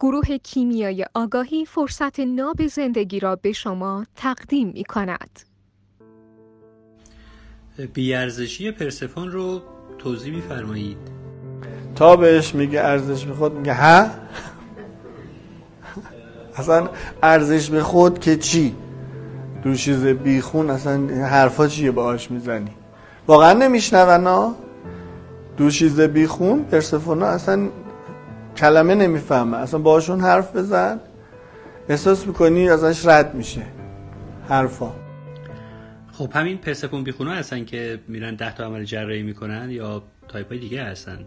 گروه کیمیای آگاهی فرصت ناب زندگی را به شما تقدیم می کند. بیارزشی پرسفون رو توضیح میفرمایید. تا بهش میگه ارزش به خود میگه ها؟ اصلا ارزش به خود که چی؟ دوشیز بیخون اصلا حرفا چیه باهاش می‌زنی؟ واقعا نمیشنون ها؟ دوشیز بیخون پرسفونا اصلا کلمه نمی‌فهمه. اصلا باشون حرف بزن. احساس می‌کنی ازش رد میشه حرفا. خب همین پرسفون بیخونا هستن که میرن ده تا عمل جراحی می‌کنن یا تایپ های دیگه هستن؟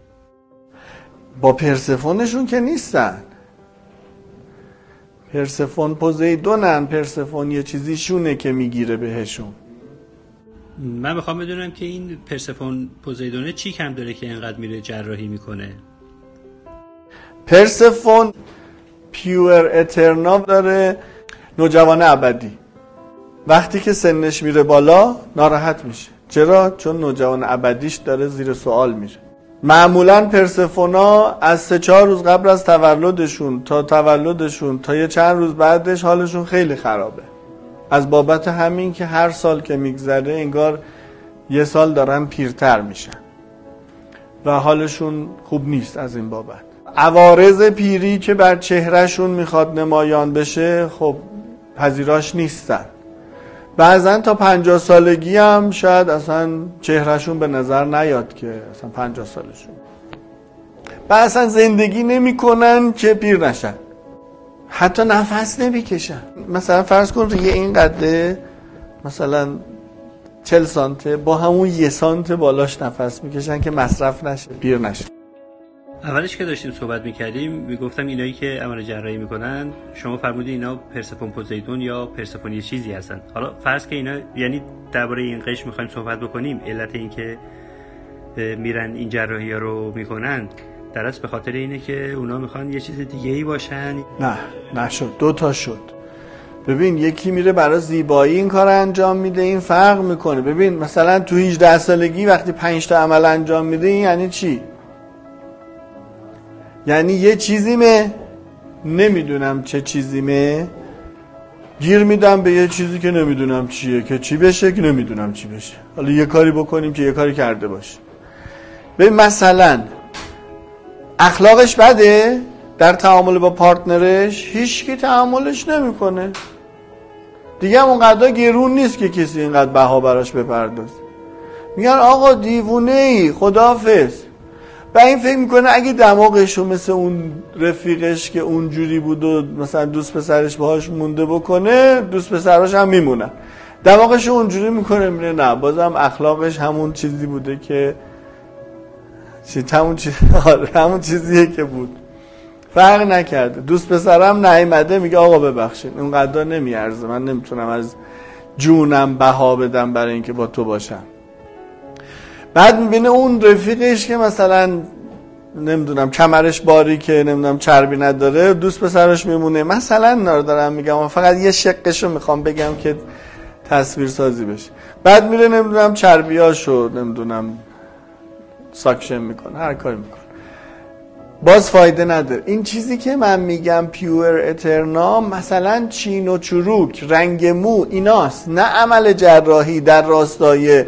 با پرسفونشون که نیستن. پرسفون پوزیدونن پرسفون یه چیزی شونه که می‌گیره بهشون. من می‌خوام بدونم که این پرسفون پوزیدونه چی کم داره که اینقدر میره جراحی می‌کنه؟ پرسفون پیور اترنا داره. نوجوان ابدی. وقتی که سنش میره بالا ناراحت میشه. چرا؟ چون نوجوان ابدیش داره زیر سوال میره. معمولا پرسفونا از سه چهار روز قبل از تولدشون تا تولدشون تا یه چند روز بعدش حالشون خیلی خرابه. از بابت همین که هر سال که میگذره انگار یه سال دارن پیرتر میشن. و حالشون خوب نیست از این بابت. عوارض پیری که بر چهرهشون می‌خواد نمایان بشه خب پذیراش نیستن. بعضا تا پنجاه سالگی هم شاید اصلا چهرهشون به نظر نیاد که اصلا پنجاه سالشون. و اصلا زندگی نمی‌کنن که پیر نشن. حتی نفس نمی‌کشن. مثلا فرض کن ریه این قده مثلا چل سانته با همون یه سانت بالاش نفس می‌کشن که مصرف نشه پیر نشه. اولش که داشتیم صحبت می‌کردیم می‌گفتم اینایی که عمل جراحی می‌کنن شما فرمودید اینا پرسفون پوزیدون یا پرسفون یه چیزی هستن. حالا فرض که اینا یعنی درباره این قش می‌خوایم صحبت بکنیم علت این که میرن این جراحی ها رو می‌کنن در به خاطر اینه که اونا می‌خوان یه چیز دیگه ای باشن. نه نشد. دو تا شد. ببین یکی میره برای زیبایی این کار انجام میده این فرق می‌کنه. ببین مثلا تو 18 سالگی وقتی 5 تا عمل انجام میده این یعنی چی؟ یعنی یه چیزیمه. نمی‌دونم چه چیزیمه. گیر میدم به یه چیزی که نمی‌دونم چیه که چی بشه که نمی‌دونم چی بشه. حالا یه کاری بکنیم که یه کاری کرده باشه. به مثلا اخلاقش بده؟ در تعامل با پارتنرش هیچکی تعاملش نمی‌کنه. دیگه هم اونقدر گرون نیست که کسی اینقدر بها براش بپرداز میگن آقا دیوونه ای خدافز و این فکر می‌کنه اگه دماغش رو مثل اون رفیقش که اونجوری بود و مثلا دوست پسرش باهاش مونده بکنه دوست پسرش هم میمونن دماغش رو اونجوری می‌کنه میره نه بازم اخلاقش همون چیزی بوده که چی همون, چیز... آره، همون چیزیه که بود. فرق نکرده. دوست پسرم نیمده میگه آقا ببخشید اونقدر نمیارزه. من نمی‌تونم از جونم بها بدم برای اینکه با تو باشم. بعد می‌بینه اون رفیقش که مثلا نمی‌دونم کمرش باری که نمی‌دونم چربی نداره دوست پسرش میمونه. مثلا اینا رو دارم میگم فقط یه شقش رو می‌خوام بگم که تصویر سازی بشه. بعد میره نمی‌دونم چربیاشو نمی‌دونم suction می‌کنه هر کاری می‌کنه. باز فایده نداره. این چیزی که من میگم puer aeterna مثلا چین و چروک رنگ مو ایناست. نه عمل جراحی در راستای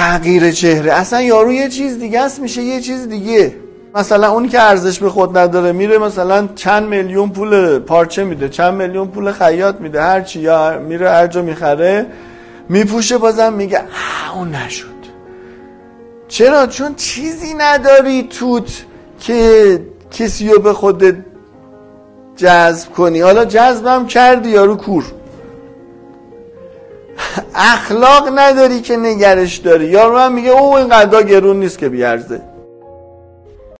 تغییر چهره. اصلا یارو یه چیز دیگه است میشه یه چیز دیگه. مثلا اونی که ارزش به خود نداره میره مثلا چند میلیون پول پارچه میده چند میلیون پول خیاط میده هر چی یا میره هر جا می‌خره میپوشه بازم میگه اون نشد. چرا؟ چون چیزی نداری توت که کسی رو به خودت جذب کنی. حالا جذبم کردی یارو کور. اخلاق نداری که نگرش داری. یارو هم میگه او این قدا گرون نیست که بیارزه.